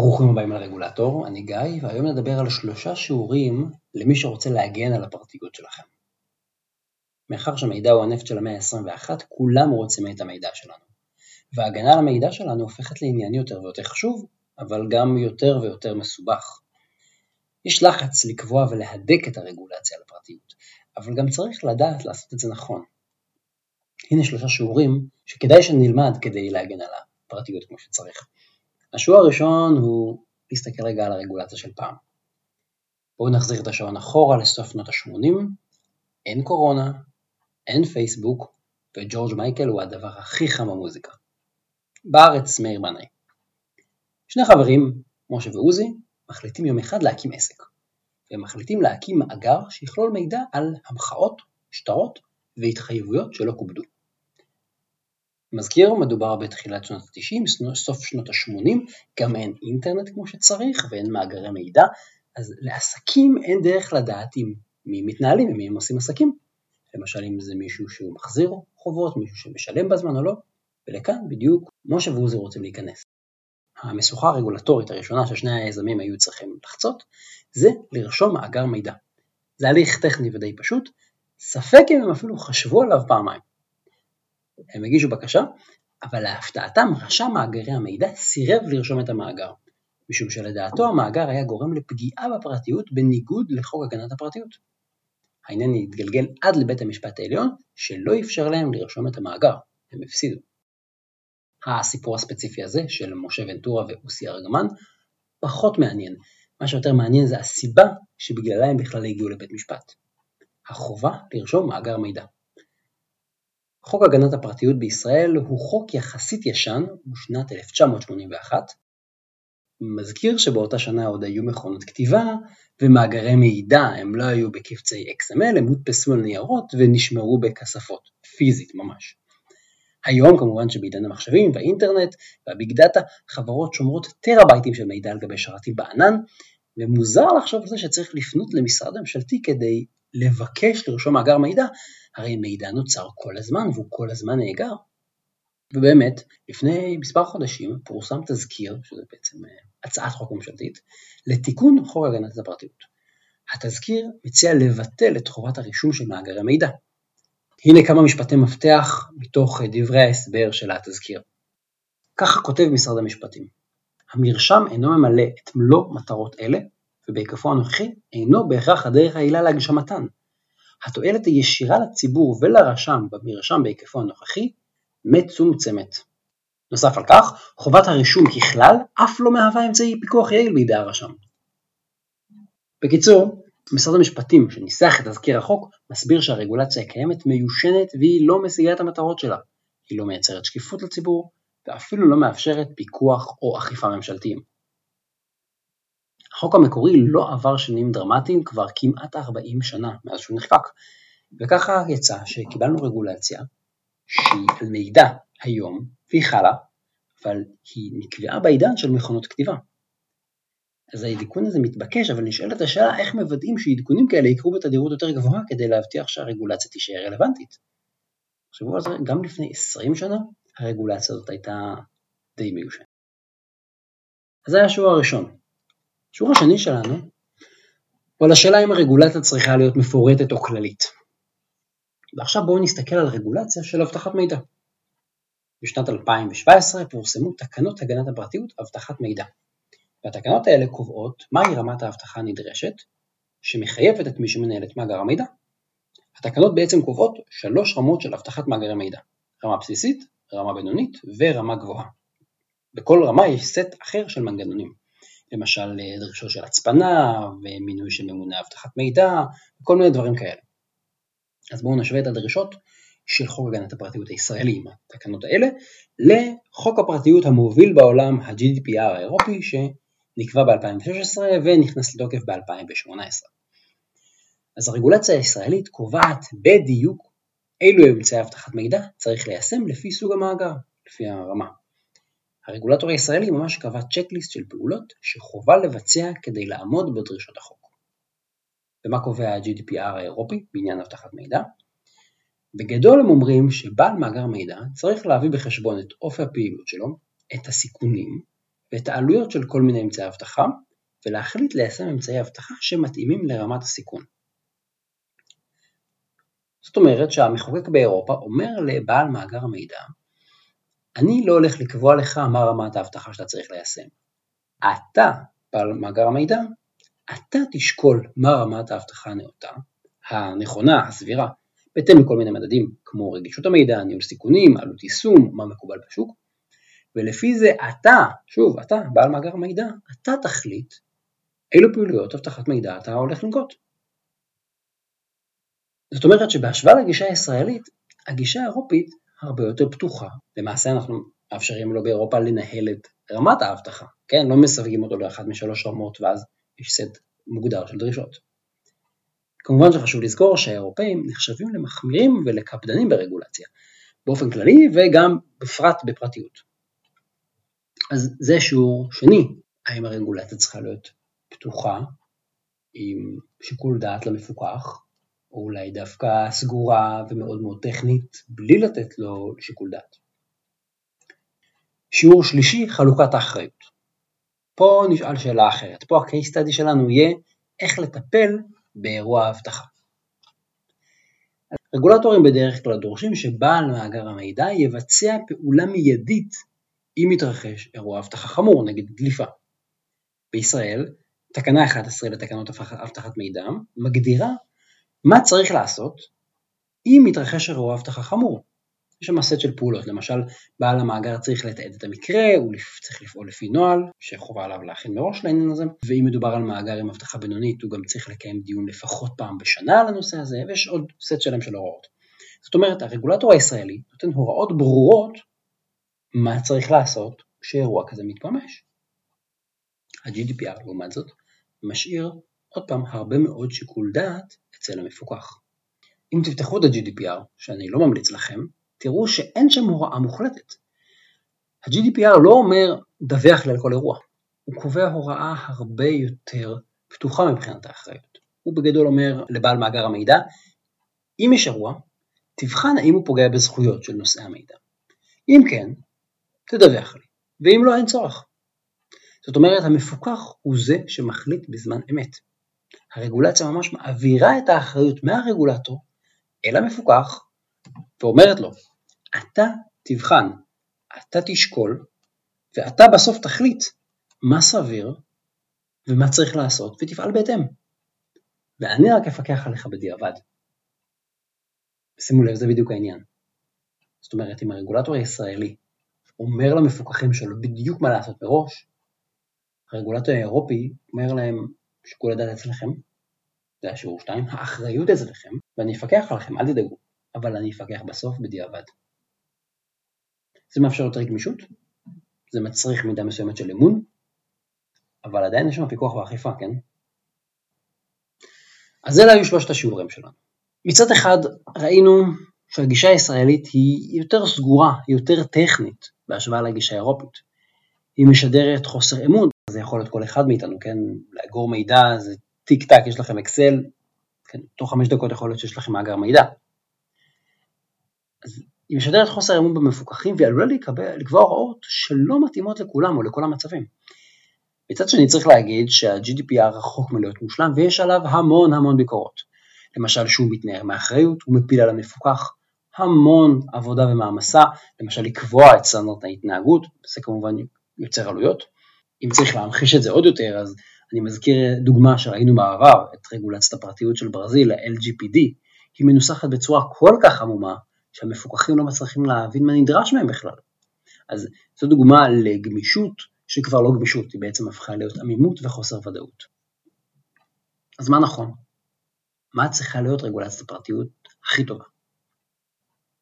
ברוכים הבאים לרגולטור, אני גיא, והיום נדבר על שלושה שיעורים למי שרוצה להגן על הפרטיות שלכם. מאחר שהמידע הוא הנפט של המאה ה-21, כולם רוצים את המידע שלנו. וההגנה על המידע שלנו הופכת לעניין יותר ויותר חשוב, אבל גם יותר ויותר מסובך. יש לחץ לקבוע ולהדק את הרגולציה על הפרטיות, אבל גם צריך לדעת לעשות את זה נכון. הנה שלושה שיעורים שכדאי שנלמד כדי להגן על הפרטיות כמו שצריך. השיעור הראשון הוא להסתכל רגע על הרגולציה של פעם. בואו נחזיר את השעון אחורה לסוף שנות ה-80, אין קורונה, אין פייסבוק, וג'ורג' מייקל הוא הדבר הכי חם במוזיקה. בארץ מאיר בנאי. שני חברים, משה ועוזי, מחליטים יום אחד להקים עסק. והם מחליטים להקים מאגר שיכלול מידע על המחאות, שטרות והתחייבויות שלא כובדו. מזכיר, מדובר בתחילת שנות ה-90, סוף שנות ה-80, גם אין אינטרנט כמו שצריך ואין מאגרי מידע, אז לעסקים אין דרך לדעת עם מי מתנהלים ומי הם עושים עסקים. למשל אם זה מישהו שהוא מחזיר חובות, מישהו שמשלם בזמן או לא, ולכאן בדיוק משה ועוזי רוצים להיכנס. המשוכה הרגולטורית הראשונה ששני היזמים היו צריכים לחצות, זה לרשום מאגר מידע. זה הליך טכני ודי פשוט, ספק אם הם אפילו חשבו עליו פעמיים. הם הגישו בקשה, אבל להפתעתם רשם מאגרי המידע סירב לרשום את המאגר, משום שלדעתו המאגר היה גורם לפגיעה בפרטיות בניגוד לחוק הגנת הפרטיות. העניין התגלגל עד לבית המשפט העליון, שלא אפשר להם לרשום את המאגר, הם הפסידו. הסיפור הספציפי הזה של משה ונטורה ואוסי ארגמן פחות מעניין, מה שיותר מעניין זה הסיבה שבגללה הם בכלל הגיעו לבית משפט. החובה לרשום מאגר מידע. חוק הגנת הפרטיות בישראל הוא חוק יחסית ישן, הוא שנת 1981. מזכיר שבאותה שנה עוד היו מכונות כתיבה ומאגרי מידע הם לא היו בקבצי XML, הם הודפסו על ניירות ונשמרו בכספות, פיזית ממש. היום כמובן שבעידן המחשבים והאינטרנט וה big data חברות שומרות טרהבייטים של מידע על גבי שרתים בענן ומוזר לחשוב על זה שצריך לפנות למשרד ממשלתי כדי לבקש לרשום מאגר מידע, הרי מידע נוצר כל הזמן והוא כל הזמן נאגר. ובאמת, לפני מספר חודשים פורסם תזכיר, שזה בעצם אה, הצעת חוק ממשלתית, לתיקון חוק הגנת הפרטיות. התזכיר מציע לבטל את חובת הרישום של מאגרי מידע. הנה כמה משפטי מפתח מתוך דברי ההסבר של התזכיר. ככה כותב משרד המשפטים: המרשם אינו ממלא את מלוא מטרות אלה, ובהיקפו הנוכחי אינו בהכרח הדרך העילה להגשמתן. התועלת הישירה לציבור ולרשם במרשם בהיקפו הנוכחי מצומצמת. נוסף על כך, חובת הרישום ככלל אף לא מהווה אמצעי פיקוח יעיל בידי הרשם. בקיצור, משרד המשפטים שניסח את תזכיר החוק מסביר שהרגולציה הקיימת מיושנת והיא לא משיגה את המטרות שלה. היא לא מייצרת שקיפות לציבור ואפילו לא מאפשרת פיקוח או אכיפה ממשלתיים. החוק המקורי לא עבר שינויים דרמטיים כבר כמעט 40 שנה מאז שהוא נחקק, וככה יצא שקיבלנו רגולציה שהיא על מידע היום והיא חלה, אבל היא נקבעה בעידן של מכונות כתיבה. אז העדכון הזה מתבקש, אבל נשאלת השאלה איך מוודאים שעדכונים כאלה יקרו בתדירות יותר גבוהה כדי להבטיח שהרגולציה תישאר רלוונטית. תחשבו על זה, גם לפני 20 שנה הרגולציה הזאת הייתה די מיושנת. אז זה היה השיעור הראשון. השיעור השני שלנו הוא על השאלה אם הרגולציה צריכה להיות מפורטת או כללית. ועכשיו בואו נסתכל על רגולציה של אבטחת מידע. בשנת 2017 פורסמו תקנות הגנת הפרטיות אבטחת מידע. והתקנות האלה קובעות מהי רמת האבטחה הנדרשת, שמחייבת את מי שמנהל את מאגר המידע. התקנות בעצם קובעות שלוש רמות של אבטחת מאגרי מידע, רמה בסיסית, רמה בינונית ורמה גבוהה. בכל רמה יש סט אחר של מנגנונים, למשל דרישות של הצפנה ומינוי של ממונה אבטחת מידע וכל מיני דברים כאלה. אז בואו נשווה את הדרישות של חוק הגנת הפרטיות הישראלי עם התקנות האלה לחוק הפרטיות המוביל בעולם ה-GDPR האירופי שנקבע ב-2016 ונכנס לתוקף ב-2018. אז הרגולציה הישראלית קובעת בדיוק אילו אמצעי אבטחת מידע צריך ליישם לפי סוג המאגר, לפי הרמה. הרגולטור הישראלי ממש קבע צ'קליסט של פעולות שחובה לבצע כדי לעמוד בדרישות החוק. ומה קובע ה-GDPR האירופי בעניין אבטחת מידע? בגדול הם אומרים שבעל מאגר מידע צריך להביא בחשבון את אופי הפעילות שלו, את הסיכונים, ואת העלויות של כל מיני אמצעי אבטחה, ולהחליט ליישם אמצעי אבטחה שמתאימים לרמת הסיכון. זאת אומרת שהמחוקק באירופה אומר לבעל מאגר המידע, אני לא הולך לקבוע לך מה רמת האבטחה שאתה צריך ליישם. אתה, בעל מאגר המידע, אתה תשקול מה רמת האבטחה הנאותה, הנכונה, הסבירה, בהתאם לכל מיני מדדים כמו רגישות המידע, ניהול סיכונים, עלות יישום, מה מקובל בשוק, ולפי זה אתה, שוב, אתה, בעל מאגר המידע, אתה תחליט אילו פעילויות אבטחת מידע אתה הולך לנקוט. זאת אומרת שבהשוואה לגישה הישראלית, הגישה האירופית הרבה יותר פתוחה. למעשה אנחנו מאפשרים לו באירופה לנהל את רמת האבטחה, כן? לא מסווגים אותו לאחת משלוש רמות ואז יש סט מוגדר של דרישות. כמובן שחשוב לזכור שהאירופאים נחשבים למחמירים ולקפדנים ברגולציה, באופן כללי וגם בפרט בפרטיות. אז זה שיעור שני, האם הרגולציה צריכה להיות פתוחה, עם שיקול דעת למפוקח, או אולי דווקא סגורה ומאוד מאוד טכנית, בלי לתת לו שיקול דעת. שיעור שלישי, חלוקת האחריות. פה נשאל שאלה אחרת, פה ה-case study שלנו יהיה איך לטפל באירוע האבטחה. רגולטורים בדרך כלל דורשים שבעל מאגר המידע יבצע פעולה מיידית אם יתרחש אירוע אבטחה חמור, נגיד דליפה. בישראל, תקנה 11 לתקנות אבטחת מידע מגדירה מה צריך לעשות אם מתרחש אירוע אבטחה חמור. יש שם סט של פעולות, למשל בעל המאגר צריך לתעד את המקרה, הוא צריך לפעול לפי נוהל, שחובה עליו להכין מראש לעניין הזה, ואם מדובר על מאגר עם אבטחה בינונית, הוא גם צריך לקיים דיון לפחות פעם בשנה על הנושא הזה, ויש עוד סט שלם של הוראות. זאת אומרת, הרגולטור הישראלי נותן הוראות ברורות מה צריך לעשות כשאירוע כזה מתממש. ה-GDPR לעומת זאת משאיר עוד פעם הרבה מאוד שיקול דעת אצל המפוקח. אם תפתחו את ה-GDPR, שאני לא ממליץ לכם, תראו שאין שם הוראה מוחלטת. ה-GDPR לא אומר דווח לי על כל אירוע, הוא קובע הוראה הרבה יותר פתוחה מבחינת האחריות. הוא בגדול אומר לבעל מאגר המידע, אם יש אירוע, תבחן האם הוא פוגע בזכויות של נושאי המידע. אם כן, תדווח לי, ואם לא, אין צורך. זאת אומרת, המפוקח הוא זה שמחליט בזמן אמת. הרגולציה ממש מעבירה את האחריות מהרגולטור אל המפוקח ואומרת לו, אתה תבחן, אתה תשקול, ואתה בסוף תחליט מה סביר ומה צריך לעשות ותפעל בהתאם. ואני רק אפקח עליך בדיעבד. שימו לב, זה בדיוק העניין. זאת אומרת, אם הרגולטור הישראלי אומר למפוקחים שלו בדיוק מה לעשות מראש, הרגולטור האירופי אומר להם, שיקול הדעת אצלכם, זה השיעור 2, האחריות אצלכם, ואני אפקח עליכם, אל תדאגו, אבל אני אפקח בסוף בדיעבד. זה מאפשר יותר גמישות, זה מצריך מידה מסוימת של אמון, אבל עדיין יש שם פיקוח ואכיפה, כן? אז אלה היו שלושת השיעורים שלנו. מצד אחד ראינו שהגישה הישראלית היא יותר סגורה, היא יותר טכנית בהשוואה לגישה האירופית. היא משדרת חוסר אמון, זה יכול להיות כל אחד מאיתנו, כן? לאגור מידע זה טיק טק, יש לכם אקסל, כן? תוך חמש דקות יכול להיות שיש לכם מאגר מידע. אז היא משדרת חוסר אמון במפוקחים והיא עלולה לקבוע הוראות שלא מתאימות לכולם או לכל המצבים. מצד שני צריך להגיד שה-GDPR רחוק מלהיות מושלם ויש עליו המון המון ביקורות. למשל שהוא מתנער מאחריות, הוא מפיל על המפוקח המון עבודה ומעמסה, למשל לקבוע את סטנדרט ההתנהגות, זה כמובן יוצר עלויות. אם צריך להמחיש את זה עוד יותר, אז אני מזכיר דוגמה שראינו בעבר, את רגולציית הפרטיות של ברזיל, ה-LGPD, היא מנוסחת בצורה כל כך עמומה, שהמפוקחים לא מצליחים להבין מה נדרש מהם בכלל. אז זו דוגמה לגמישות שכבר לא גמישות, היא בעצם הפכה להיות עמימות וחוסר ודאות. אז מה נכון? מה צריכה להיות רגולציית הפרטיות הכי טובה?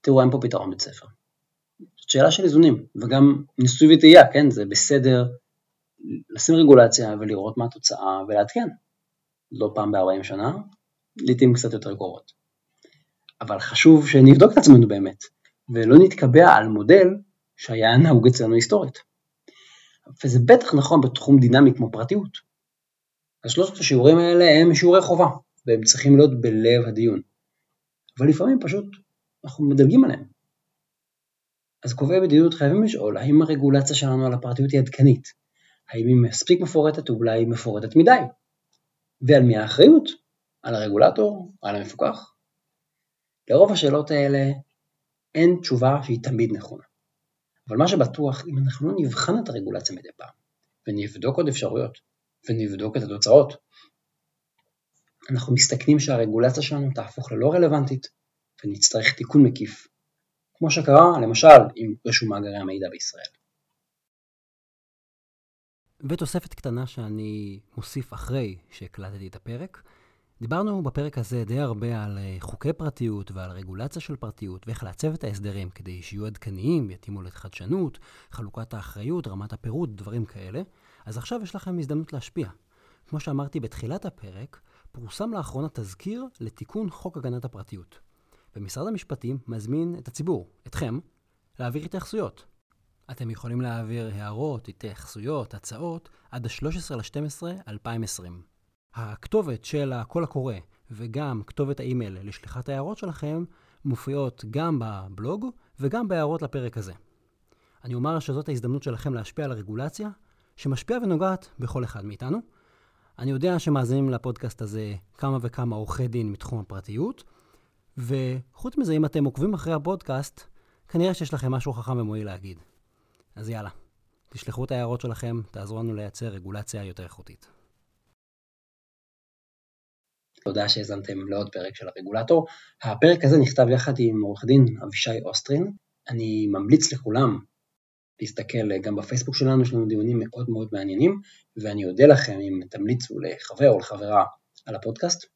תראו, אין פה פתרון בית ספר. זאת שאלה של איזונים, וגם ניסוי וטעייה, כן? זה בסדר לשים רגולציה ולראות מה התוצאה ולעדכן. לא פעם ב-40 שנה, לעיתים קצת יותר קרובות. אבל חשוב שנבדוק את עצמנו באמת, ולא נתקבע על מודל שהיה נהוג אצלנו היסטורית. וזה בטח נכון בתחום דינמי כמו פרטיות. אז שלושת השיעורים האלה הם שיעורי חובה, והם צריכים להיות בלב הדיון. אבל לפעמים פשוט אנחנו מדלגים עליהם. אז קובעי מדיניות חייבים לשאול האם הרגולציה שלנו על הפרטיות היא עדכנית, האם היא מספיק מפורטת או אולי מפורטת מדי? ועל מי האחריות? על הרגולטור? על המפוקח? לרוב השאלות האלה אין תשובה שהיא תמיד נכונה. אבל מה שבטוח, אם אנחנו לא נבחן את הרגולציה מדי פעם, ונבדוק עוד אפשרויות, ונבדוק את התוצאות, אנחנו מסתכנים שהרגולציה שלנו תהפוך ללא רלוונטית, ונצטרך תיקון מקיף, כמו שקרה למשל עם רשום מאגרי המידע בישראל. ותוספת קטנה שאני מוסיף אחרי שהקלטתי את הפרק, דיברנו בפרק הזה די הרבה על אה, חוקי פרטיות ועל רגולציה של פרטיות ואיך לעצב את ההסדרים כדי שיהיו עדכניים, יתאימו לחדשנות, חלוקת האחריות, רמת הפירוט, דברים כאלה. אז עכשיו יש לכם הזדמנות להשפיע. כמו שאמרתי בתחילת הפרק, פורסם לאחרונה תזכיר לתיקון חוק הגנת הפרטיות. ומשרד המשפטים מזמין את הציבור, אתכם, להעביר התייחסויות. אתם יכולים להעביר הערות, התייחסויות, הצעות, עד ה-13 ל-12 2020. הכתובת של הקול הקורא וגם כתובת האימייל לשליחת ההערות שלכם מופיעות גם בבלוג וגם בהערות לפרק הזה. אני אומר שזאת ההזדמנות שלכם להשפיע על הרגולציה, שמשפיעה ונוגעת בכל אחד מאיתנו. אני יודע שמאזינים לפודקאסט הזה כמה וכמה עורכי דין מתחום הפרטיות, וחוץ מזה, אם אתם עוקבים אחרי הפודקאסט, כנראה שיש לכם משהו חכם ומועיל להגיד. אז יאללה, תשלחו את ההערות שלכם, תעזרו לנו לייצר רגולציה יותר איכותית. תודה שהאזנתם לעוד פרק של הרגולטור. הפרק הזה נכתב יחד עם עורך דין אבישי אוסטרין. אני ממליץ לכולם להסתכל גם בפייסבוק שלנו, יש לנו דיונים מאוד מאוד מעניינים, ואני אודה לכם אם תמליצו לחבר או לחברה על הפודקאסט,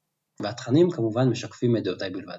והתכנים כמובן משקפים את דעותיי בלבד.